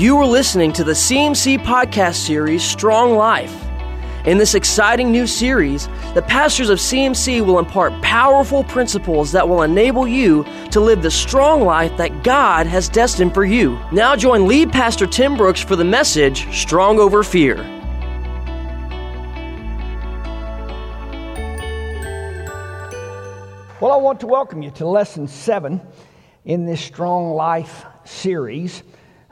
You are listening to the CMC podcast series, Strong Life. In this exciting new series, the pastors of CMC will impart powerful principles that will enable you to live the strong life that God has destined for you. Now, join lead pastor Tim Brooks for the message, Strong Over Fear. Well, I want to welcome you to lesson seven in this Strong Life series.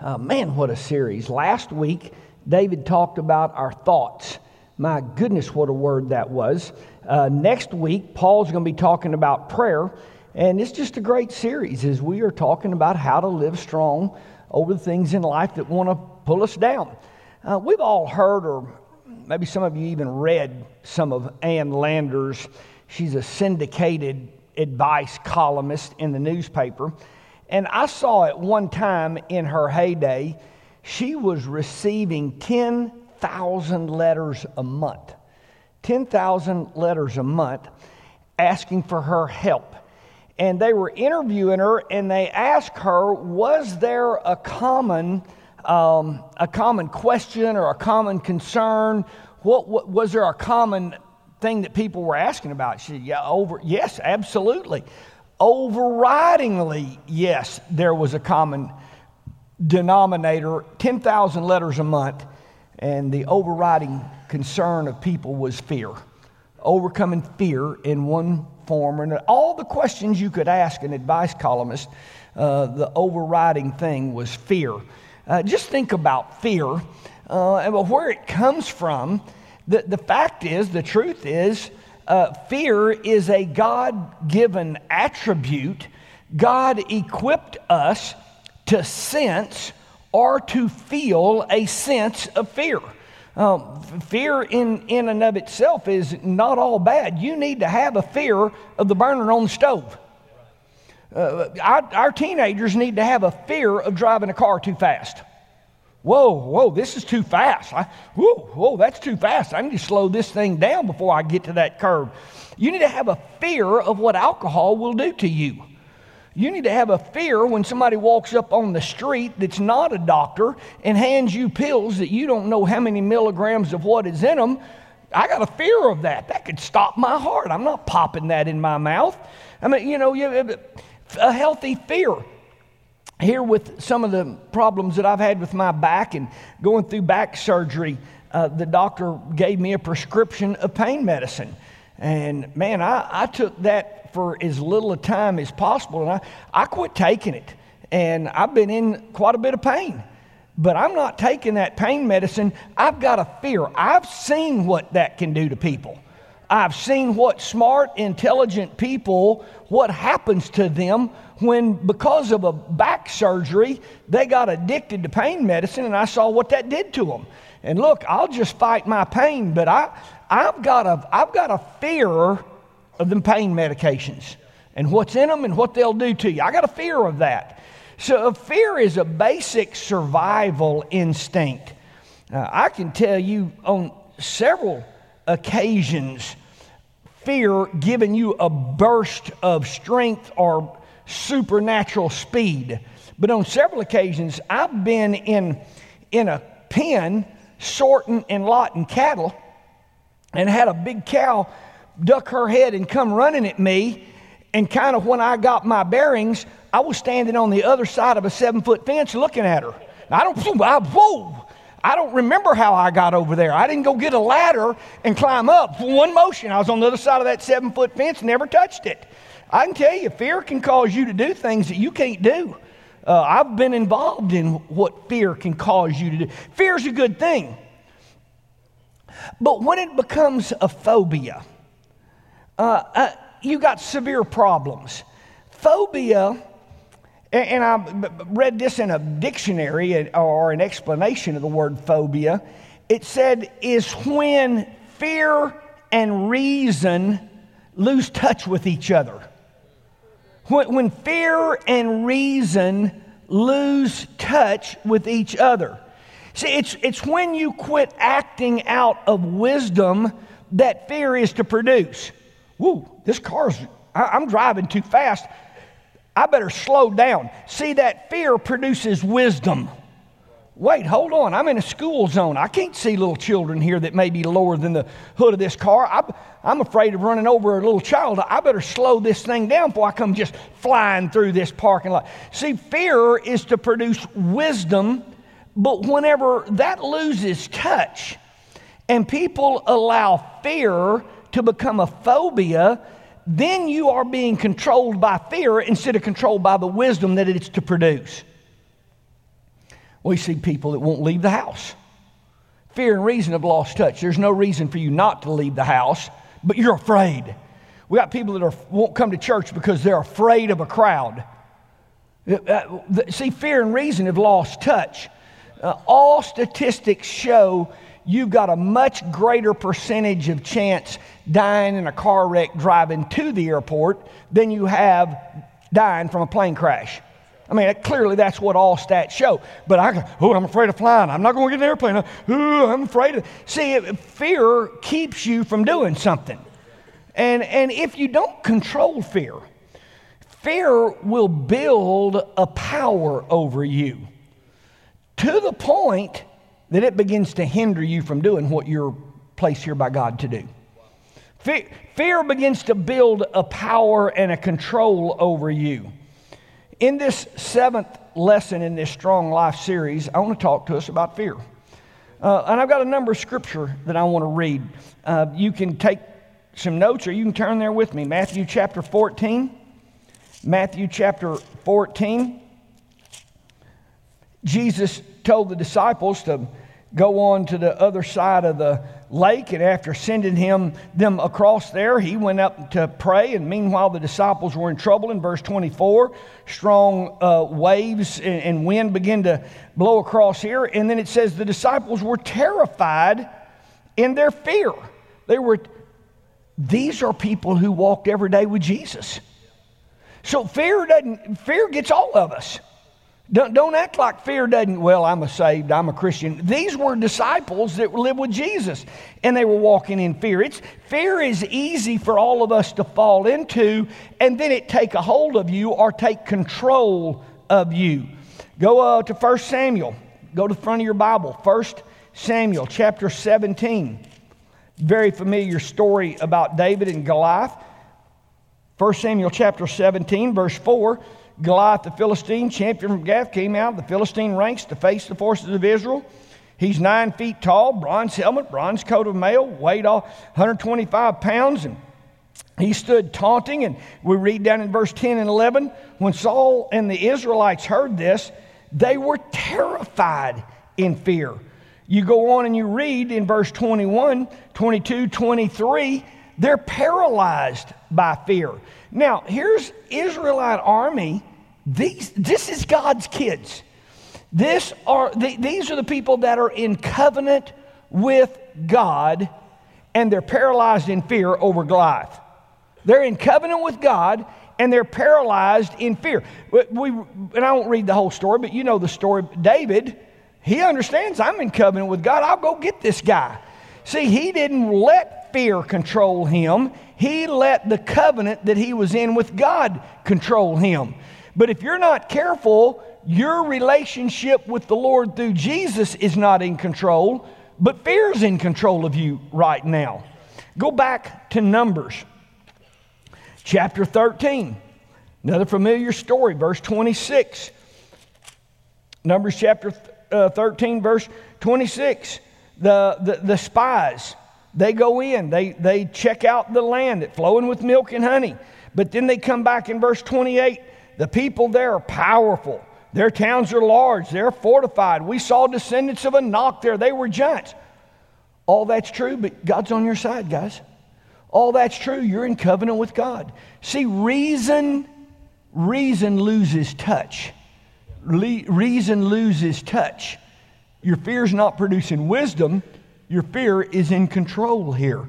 Uh, man, what a series. Last week, David talked about our thoughts. My goodness, what a word that was. Uh, next week, Paul's going to be talking about prayer. And it's just a great series as we are talking about how to live strong over the things in life that want to pull us down. Uh, we've all heard, or maybe some of you even read, some of Ann Landers. She's a syndicated advice columnist in the newspaper. And I saw at one time in her heyday, she was receiving 10,000 letters a month. 10,000 letters a month asking for her help. And they were interviewing her and they asked her, was there a common, um, a common question or a common concern? What, what, was there a common thing that people were asking about? She said, yeah, over, yes, absolutely. Overridingly, yes, there was a common denominator 10,000 letters a month, and the overriding concern of people was fear. Overcoming fear in one form or another. All the questions you could ask an advice columnist, uh, the overriding thing was fear. Uh, just think about fear uh, and where it comes from. The, the fact is, the truth is, uh, fear is a God given attribute. God equipped us to sense or to feel a sense of fear. Um, fear in, in and of itself is not all bad. You need to have a fear of the burner on the stove. Uh, our, our teenagers need to have a fear of driving a car too fast. Whoa, whoa, this is too fast. I, whoa, whoa, that's too fast. I need to slow this thing down before I get to that curve. You need to have a fear of what alcohol will do to you. You need to have a fear when somebody walks up on the street that's not a doctor and hands you pills that you don't know how many milligrams of what is in them. I got a fear of that. That could stop my heart. I'm not popping that in my mouth. I mean, you know, you a healthy fear here with some of the problems that I've had with my back and going through back surgery, uh, the doctor gave me a prescription of pain medicine. And man, I, I took that for as little a time as possible, and I, I quit taking it. And I've been in quite a bit of pain. But I'm not taking that pain medicine. I've got a fear. I've seen what that can do to people. I've seen what smart, intelligent people, what happens to them when, because of a back surgery, they got addicted to pain medicine, and I saw what that did to them. And look, I'll just fight my pain, but I, I've, got a, I've got a fear of them pain medications and what's in them and what they'll do to you. I got a fear of that. So, fear is a basic survival instinct. Uh, I can tell you on several occasions, fear giving you a burst of strength or supernatural speed. But on several occasions, I've been in, in a pen sorting and lotting cattle and had a big cow duck her head and come running at me. And kind of when I got my bearings, I was standing on the other side of a seven foot fence looking at her. I don't, I, whoa, I don't remember how I got over there. I didn't go get a ladder and climb up. One motion, I was on the other side of that seven foot fence, never touched it. I can tell you, fear can cause you to do things that you can't do. Uh, I've been involved in what fear can cause you to do. Fear is a good thing. But when it becomes a phobia, uh, uh, you got severe problems. Phobia, and I read this in a dictionary or an explanation of the word phobia. It said, is when fear and reason lose touch with each other. When, when fear and reason lose touch with each other. See, it's, it's when you quit acting out of wisdom that fear is to produce. Woo, this car's, I, I'm driving too fast. I better slow down. See, that fear produces wisdom. Wait, hold on, I'm in a school zone. I can't see little children here that may be lower than the hood of this car. I, am afraid of running over a little child. I better slow this thing down before I come just flying through this parking lot. See, fear is to produce wisdom, but whenever that loses touch and people allow fear to become a phobia, then you are being controlled by fear instead of controlled by the wisdom that it's to produce. We see people that won't leave the house. Fear and reason have lost touch. There's no reason for you not to leave the house, but you're afraid. We got people that are, won't come to church because they're afraid of a crowd. Uh, uh, see, fear and reason have lost touch. Uh, all statistics show you've got a much greater percentage of chance dying in a car wreck driving to the airport than you have dying from a plane crash. I mean, clearly that's what all stats show. But I, oh, I'm afraid of flying. I'm not going to get an airplane. Oh, I'm afraid of. See, fear keeps you from doing something. And, and if you don't control fear, fear will build a power over you to the point that it begins to hinder you from doing what you're placed here by God to do. Fear, fear begins to build a power and a control over you. In this seventh lesson in this Strong Life series, I want to talk to us about fear. Uh, and I've got a number of scripture that I want to read. Uh, you can take some notes or you can turn there with me. Matthew chapter 14. Matthew chapter 14. Jesus told the disciples to go on to the other side of the lake, and after sending him them across there, he went up to pray. And meanwhile, the disciples were in trouble. In verse 24, strong uh, waves and, and wind began to blow across here. And then it says the disciples were terrified in their fear. They were. These are people who walked every day with Jesus. So fear doesn't. Fear gets all of us. Don't, don't act like fear doesn't, well, I'm a saved, I'm a Christian. These were disciples that lived with Jesus and they were walking in fear. It's, fear is easy for all of us to fall into and then it take a hold of you or take control of you. Go uh, to 1 Samuel. Go to the front of your Bible. 1 Samuel chapter 17. Very familiar story about David and Goliath. 1 Samuel chapter 17, verse 4. Goliath the Philistine, champion from Gath, came out of the Philistine ranks to face the forces of Israel. He's nine feet tall, bronze helmet, bronze coat of mail, weighed all 125 pounds, and he stood taunting. And we read down in verse 10 and 11 when Saul and the Israelites heard this, they were terrified in fear. You go on and you read in verse 21, 22, 23, they're paralyzed by fear. Now, here's Israelite army. These, this is God's kids. This are, the, these are the people that are in covenant with God, and they're paralyzed in fear over Goliath. They're in covenant with God, and they're paralyzed in fear. We, and I won't read the whole story, but you know the story. David, he understands I'm in covenant with God. I'll go get this guy. See, he didn't let fear control him he let the covenant that he was in with God control him. But if you're not careful, your relationship with the Lord through Jesus is not in control, but fear is in control of you right now. Go back to Numbers chapter 13. Another familiar story, verse 26. Numbers chapter uh, 13, verse 26. The, the, the spies they go in, they, they check out the land that's flowing with milk and honey. But then they come back in verse 28. The people there are powerful. Their towns are large. They're fortified. We saw descendants of Anak there. They were giants. All that's true, but God's on your side, guys. All that's true. You're in covenant with God. See, reason, reason loses touch. Le- reason loses touch. Your fear's not producing wisdom your fear is in control here.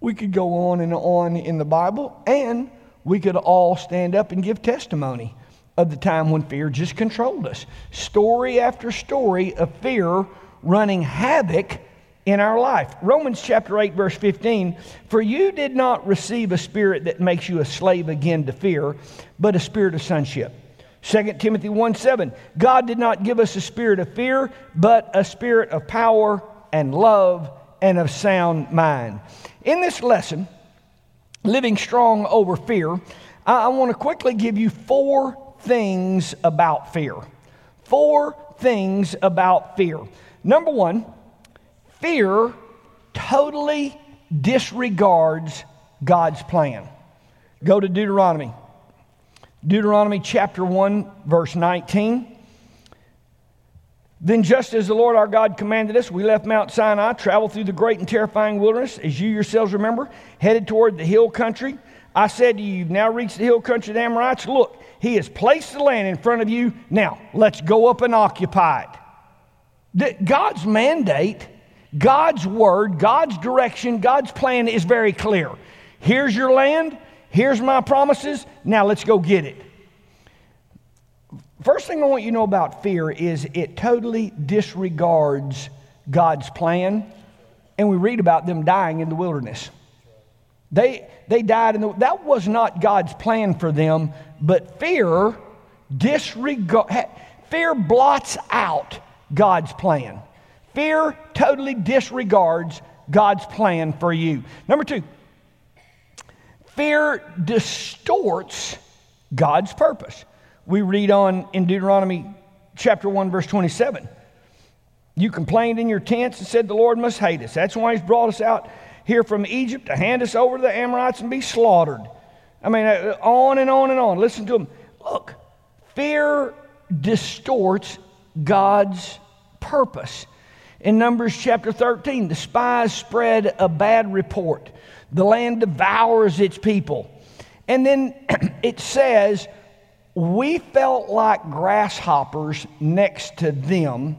We could go on and on in the Bible, and we could all stand up and give testimony of the time when fear just controlled us. Story after story of fear running havoc in our life. Romans chapter 8, verse 15 For you did not receive a spirit that makes you a slave again to fear, but a spirit of sonship. 2 Timothy 1 7, God did not give us a spirit of fear, but a spirit of power and love and of sound mind. In this lesson, Living Strong Over Fear, I, I want to quickly give you four things about fear. Four things about fear. Number one, fear totally disregards God's plan. Go to Deuteronomy. Deuteronomy chapter 1, verse 19. Then, just as the Lord our God commanded us, we left Mount Sinai, traveled through the great and terrifying wilderness, as you yourselves remember, headed toward the hill country. I said to you, You've now reached the hill country of the Amorites. Look, he has placed the land in front of you. Now, let's go up and occupy it. God's mandate, God's word, God's direction, God's plan is very clear. Here's your land, here's my promises. Now, let's go get it. First thing I want you to know about fear is it totally disregards God's plan. And we read about them dying in the wilderness. They, they died in the, that was not God's plan for them, but fear disregard, fear blots out God's plan. Fear totally disregards God's plan for you. Number two, fear distorts God's purpose we read on in Deuteronomy chapter 1, verse 27. You complained in your tents and said, The Lord must hate us. That's why He's brought us out here from Egypt to hand us over to the Amorites and be slaughtered. I mean, uh, on and on and on. Listen to them. Look, fear distorts God's purpose. In Numbers chapter 13, the spies spread a bad report. The land devours its people. And then it says, we felt like grasshoppers next to them.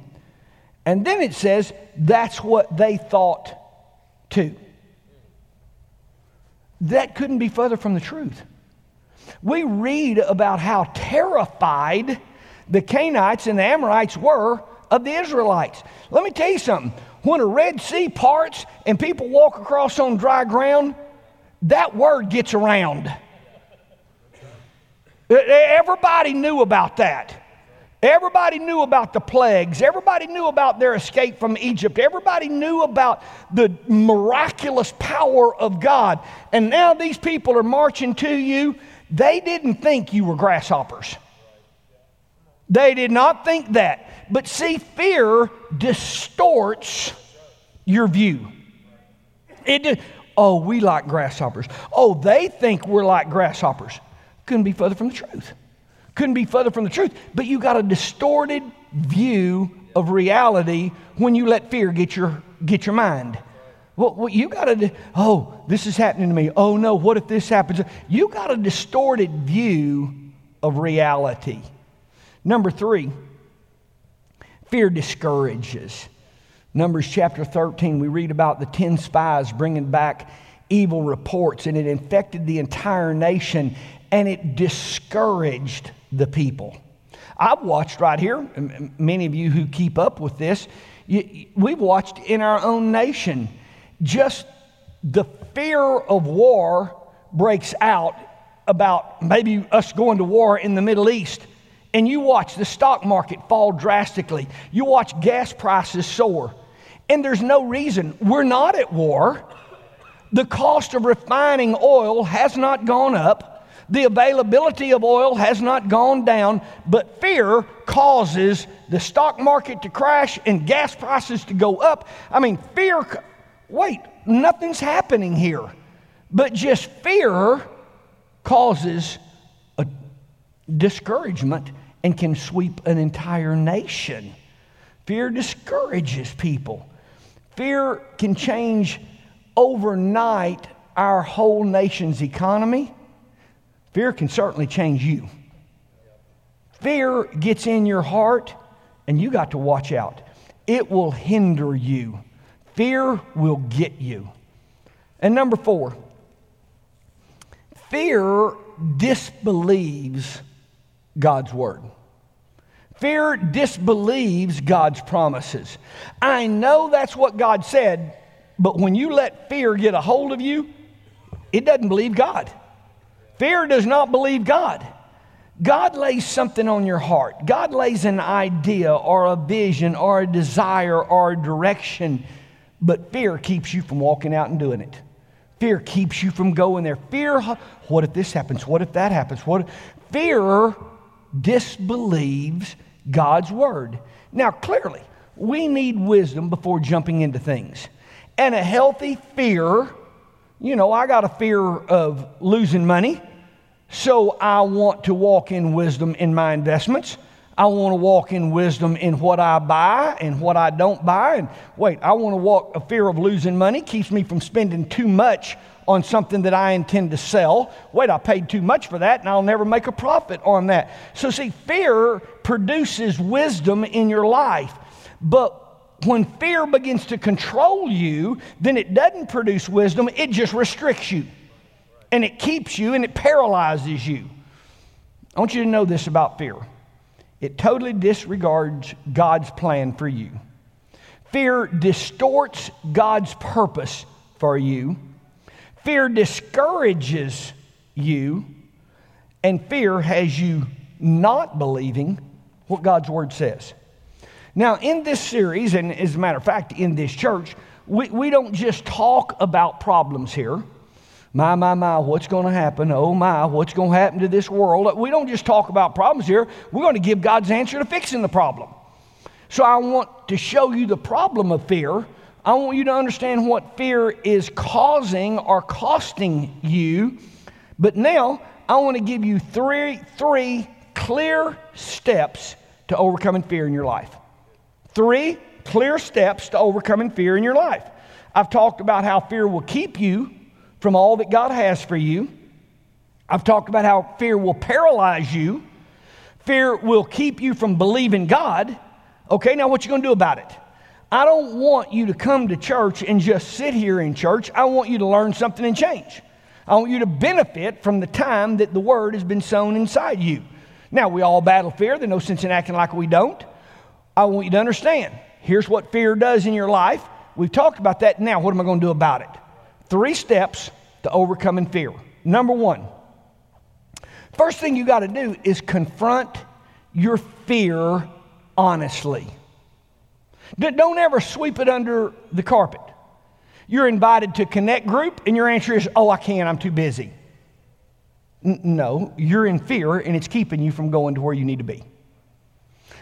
And then it says that's what they thought too. That couldn't be further from the truth. We read about how terrified the Canaanites and the Amorites were of the Israelites. Let me tell you something. When a Red Sea parts and people walk across on dry ground, that word gets around. Everybody knew about that. Everybody knew about the plagues. Everybody knew about their escape from Egypt. Everybody knew about the miraculous power of God. And now these people are marching to you. They didn't think you were grasshoppers. They did not think that. But see, fear distorts your view. It, oh, we like grasshoppers. Oh, they think we're like grasshoppers. Couldn't be further from the truth. Couldn't be further from the truth. But you got a distorted view of reality when you let fear get your, get your mind. Well, you got to, oh, this is happening to me. Oh no, what if this happens? You got a distorted view of reality. Number three, fear discourages. Numbers chapter 13, we read about the 10 spies bringing back evil reports, and it infected the entire nation and it discouraged the people. I've watched right here, many of you who keep up with this, we've watched in our own nation just the fear of war breaks out about maybe us going to war in the Middle East. And you watch the stock market fall drastically. You watch gas prices soar. And there's no reason. We're not at war. The cost of refining oil has not gone up. The availability of oil has not gone down, but fear causes the stock market to crash and gas prices to go up. I mean, fear, wait, nothing's happening here. But just fear causes a discouragement and can sweep an entire nation. Fear discourages people. Fear can change overnight our whole nation's economy. Fear can certainly change you. Fear gets in your heart, and you got to watch out. It will hinder you. Fear will get you. And number four, fear disbelieves God's word. Fear disbelieves God's promises. I know that's what God said, but when you let fear get a hold of you, it doesn't believe God. Fear does not believe God. God lays something on your heart. God lays an idea or a vision or a desire or a direction, but fear keeps you from walking out and doing it. Fear keeps you from going there. Fear, what if this happens? What if that happens? What fear disbelieves God's word. Now, clearly, we need wisdom before jumping into things. And a healthy fear, you know, I got a fear of losing money. So I want to walk in wisdom in my investments. I want to walk in wisdom in what I buy and what I don't buy. And wait, I want to walk, a fear of losing money keeps me from spending too much on something that I intend to sell. Wait, I paid too much for that and I'll never make a profit on that. So, see, fear produces wisdom in your life. But when fear begins to control you, then it doesn't produce wisdom, it just restricts you and it keeps you and it paralyzes you. I want you to know this about fear it totally disregards God's plan for you. Fear distorts God's purpose for you. Fear discourages you. And fear has you not believing what God's word says. Now, in this series, and as a matter of fact, in this church, we, we don't just talk about problems here. My, my, my, what's going to happen? Oh, my, what's going to happen to this world? We don't just talk about problems here. We're going to give God's answer to fixing the problem. So I want to show you the problem of fear. I want you to understand what fear is causing or costing you. But now I want to give you three, three clear steps to overcoming fear in your life. Three clear steps to overcoming fear in your life. I've talked about how fear will keep you from all that God has for you. I've talked about how fear will paralyze you. Fear will keep you from believing God. Okay, now what you going to do about it? I don't want you to come to church and just sit here in church. I want you to learn something and change. I want you to benefit from the time that the word has been sown inside you. Now, we all battle fear. There's no sense in acting like we don't. I want you to understand here's what fear does in your life. We've talked about that. Now, what am I going to do about it? Three steps to overcoming fear. Number one, first thing you got to do is confront your fear honestly. Don't ever sweep it under the carpet. You're invited to connect group, and your answer is, Oh, I can't, I'm too busy. N- no, you're in fear, and it's keeping you from going to where you need to be.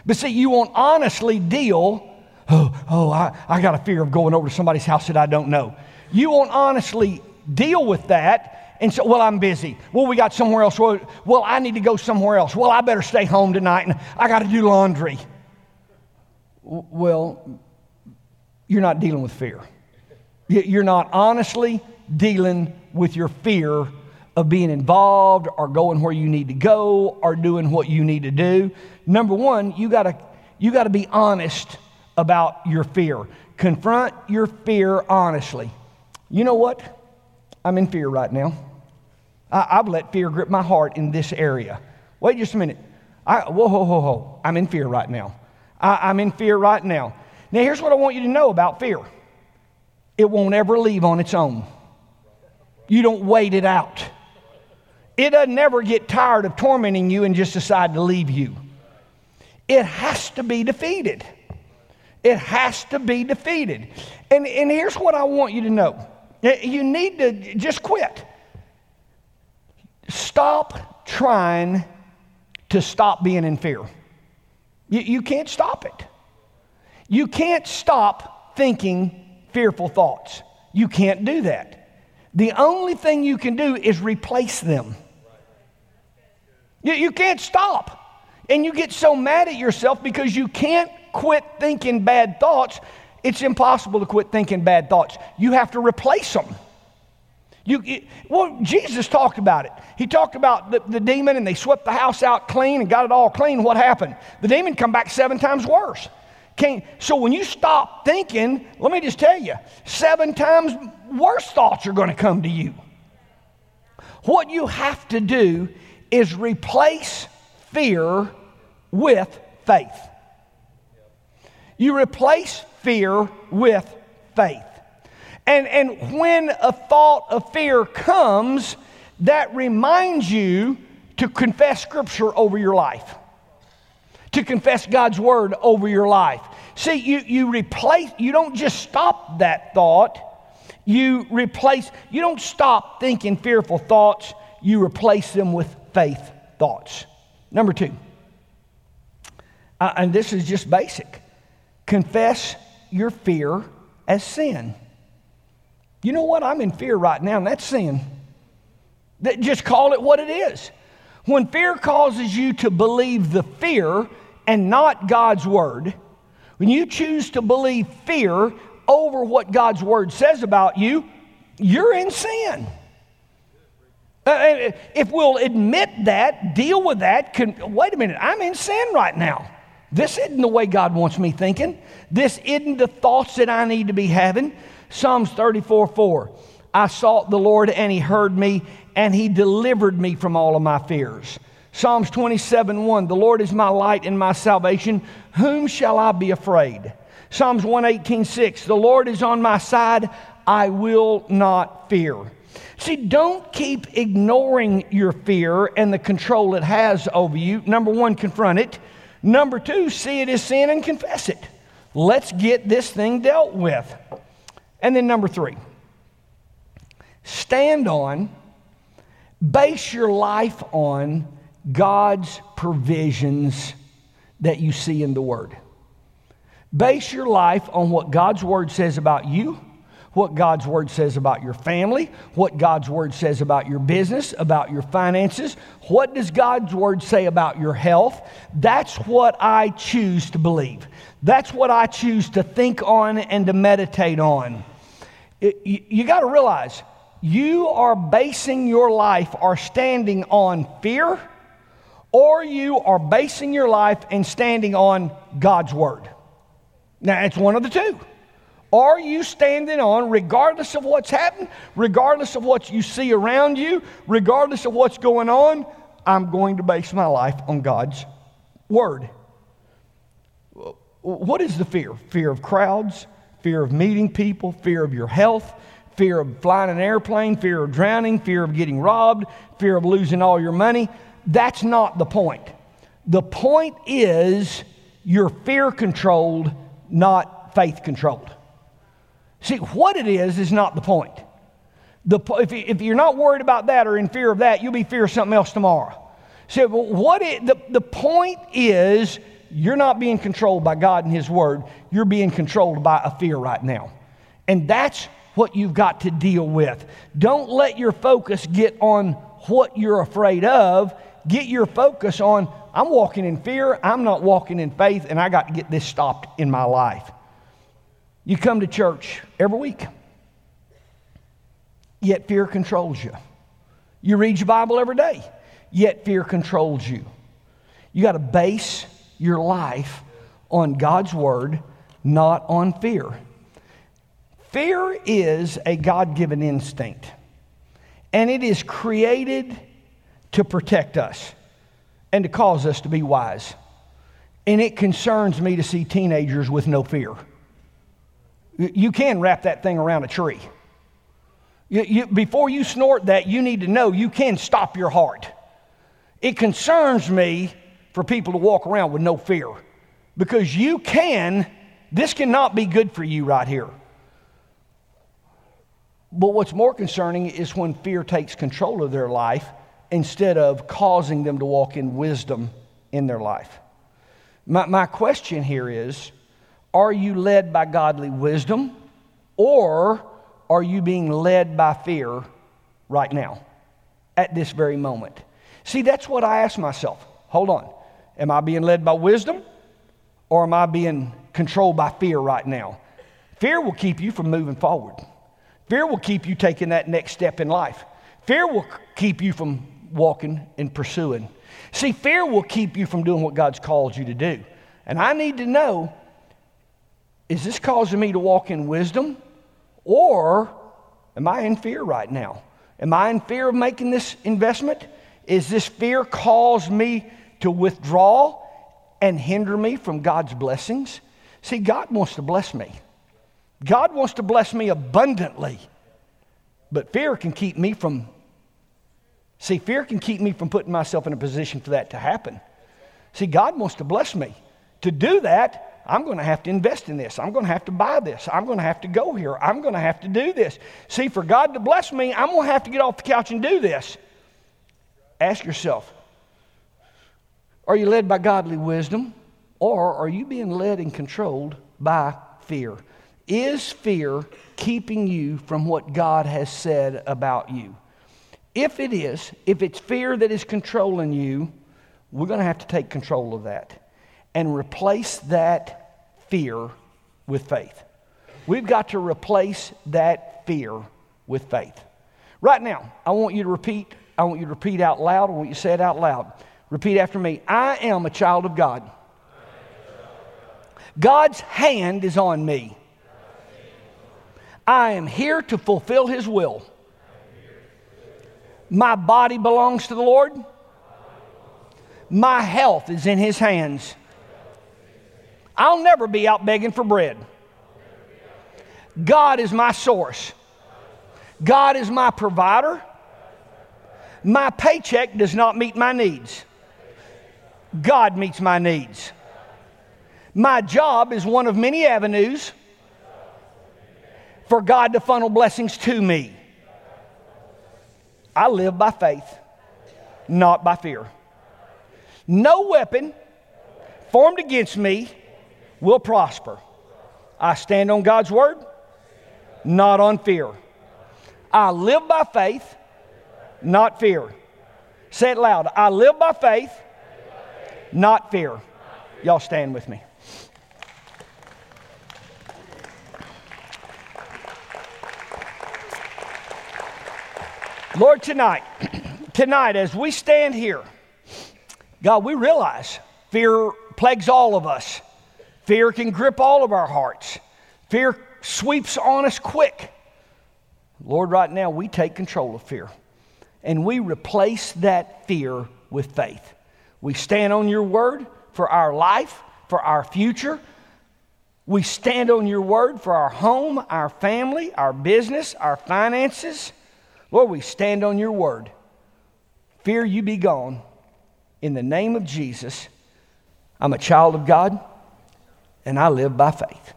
But see, you won't honestly deal, Oh, oh I, I got a fear of going over to somebody's house that I don't know. You won't honestly deal with that and say, Well, I'm busy. Well, we got somewhere else. Well, well, I need to go somewhere else. Well, I better stay home tonight and I got to do laundry. Well, you're not dealing with fear. You're not honestly dealing with your fear of being involved or going where you need to go or doing what you need to do. Number one, you gotta, you gotta be honest about your fear. Confront your fear honestly. You know what? I'm in fear right now. I, have let fear grip my heart in this area. Wait just a minute. I, whoa, whoa, whoa, whoa. I'm in fear right now. I, I'm in fear right now. Now, here's what I want you to know about fear it won't ever leave on its own. You don't wait it out. It doesn't ever get tired of tormenting you and just decide to leave you. It has to be defeated. It has to be defeated. And, and here's what I want you to know you need to just quit. Stop trying to stop being in fear. You, you can't stop it. You can't stop thinking fearful thoughts. You can't do that. The only thing you can do is replace them. You, you can't stop. And you get so mad at yourself because you can't quit thinking bad thoughts it's impossible to quit thinking bad thoughts. You have to replace them. You, it, well, Jesus talked about it. He talked about the, the demon and they swept the house out clean and got it all clean. What happened? The demon come back seven times worse. Can't, so when you stop thinking, let me just tell you, seven times worse thoughts are going to come to you. What you have to do is replace fear with faith. You replace fear with faith. And, and when a thought of fear comes, that reminds you to confess Scripture over your life, to confess God's Word over your life. See, you, you replace, you don't just stop that thought, you replace, you don't stop thinking fearful thoughts, you replace them with faith thoughts. Number two, uh, and this is just basic confess your fear as sin. You know what? I'm in fear right now, and that's sin. That just call it what it is. When fear causes you to believe the fear and not God's word, when you choose to believe fear over what God's word says about you, you're in sin. Uh, uh, if we'll admit that, deal with that, can, wait a minute, I'm in sin right now. This isn't the way God wants me thinking. This isn't the thoughts that I need to be having. Psalms 34 4. I sought the Lord and he heard me and he delivered me from all of my fears. Psalms 27 1. The Lord is my light and my salvation. Whom shall I be afraid? Psalms 118 6. The Lord is on my side. I will not fear. See, don't keep ignoring your fear and the control it has over you. Number one, confront it. Number two, see it as sin and confess it. Let's get this thing dealt with. And then number three, stand on, base your life on God's provisions that you see in the Word. Base your life on what God's Word says about you, what God's Word says about your family, what God's Word says about your business, about your finances. What does God's Word say about your health? That's what I choose to believe. That's what I choose to think on and to meditate on. It, you, you got to realize you are basing your life or standing on fear, or you are basing your life and standing on God's Word. Now, it's one of the two. Are you standing on, regardless of what's happened, regardless of what you see around you, regardless of what's going on, I'm going to base my life on God's Word. What is the fear? Fear of crowds, fear of meeting people, fear of your health, fear of flying an airplane, fear of drowning, fear of getting robbed, fear of losing all your money. That's not the point. The point is you're fear controlled, not faith controlled. See, what it is is not the point. The, if, if you're not worried about that or in fear of that, you'll be fear of something else tomorrow. See, what it, the, the point is you're not being controlled by God and His Word. You're being controlled by a fear right now. And that's what you've got to deal with. Don't let your focus get on what you're afraid of. Get your focus on, I'm walking in fear, I'm not walking in faith, and I got to get this stopped in my life. You come to church every week, yet fear controls you. You read your Bible every day, yet fear controls you. You got to base your life on God's word, not on fear. Fear is a God given instinct, and it is created to protect us and to cause us to be wise. And it concerns me to see teenagers with no fear. You can wrap that thing around a tree. You, you, before you snort that, you need to know you can stop your heart. It concerns me for people to walk around with no fear because you can, this cannot be good for you right here. But what's more concerning is when fear takes control of their life instead of causing them to walk in wisdom in their life. My, my question here is are you led by godly wisdom or are you being led by fear right now at this very moment? See, that's what I ask myself. Hold on. Am I being led by wisdom or am I being controlled by fear right now? Fear will keep you from moving forward. Fear will keep you taking that next step in life. Fear will keep you from walking and pursuing. See, fear will keep you from doing what God's called you to do. And I need to know is this causing me to walk in wisdom or am I in fear right now? Am I in fear of making this investment? Is this fear cause me to withdraw and hinder me from God's blessings? See, God wants to bless me. God wants to bless me abundantly. But fear can keep me from See, fear can keep me from putting myself in a position for that to happen. See, God wants to bless me. To do that, I'm going to have to invest in this. I'm going to have to buy this. I'm going to have to go here. I'm going to have to do this. See, for God to bless me, I'm going to have to get off the couch and do this. Ask yourself are you led by godly wisdom or are you being led and controlled by fear? Is fear keeping you from what God has said about you? If it is, if it's fear that is controlling you, we're going to have to take control of that and replace that fear with faith. We've got to replace that fear with faith. Right now, I want you to repeat, I want you to repeat out loud, I want you to say it out loud. Repeat after me. I am a child of God. God's hand is on me. I am here to fulfill His will. My body belongs to the Lord. My health is in His hands. I'll never be out begging for bread. God is my source. God is my provider. My paycheck does not meet my needs. God meets my needs. My job is one of many avenues for God to funnel blessings to me. I live by faith, not by fear. No weapon formed against me will prosper. I stand on God's word, not on fear. I live by faith, not fear. Say it loud. I live by faith, not fear. Y'all stand with me. Lord, tonight, tonight, as we stand here, God, we realize fear plagues all of us. Fear can grip all of our hearts. Fear sweeps on us quick. Lord, right now, we take control of fear and we replace that fear with faith. We stand on your word for our life, for our future. We stand on your word for our home, our family, our business, our finances. Lord, we stand on your word. Fear you be gone. In the name of Jesus, I'm a child of God and I live by faith.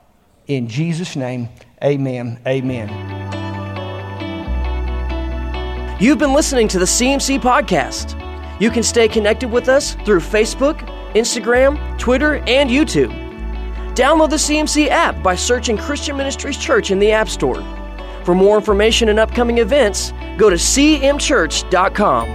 In Jesus' name, amen. Amen. You've been listening to the CMC Podcast. You can stay connected with us through Facebook, Instagram, Twitter, and YouTube. Download the CMC app by searching Christian Ministries Church in the App Store. For more information and upcoming events, go to cmchurch.com.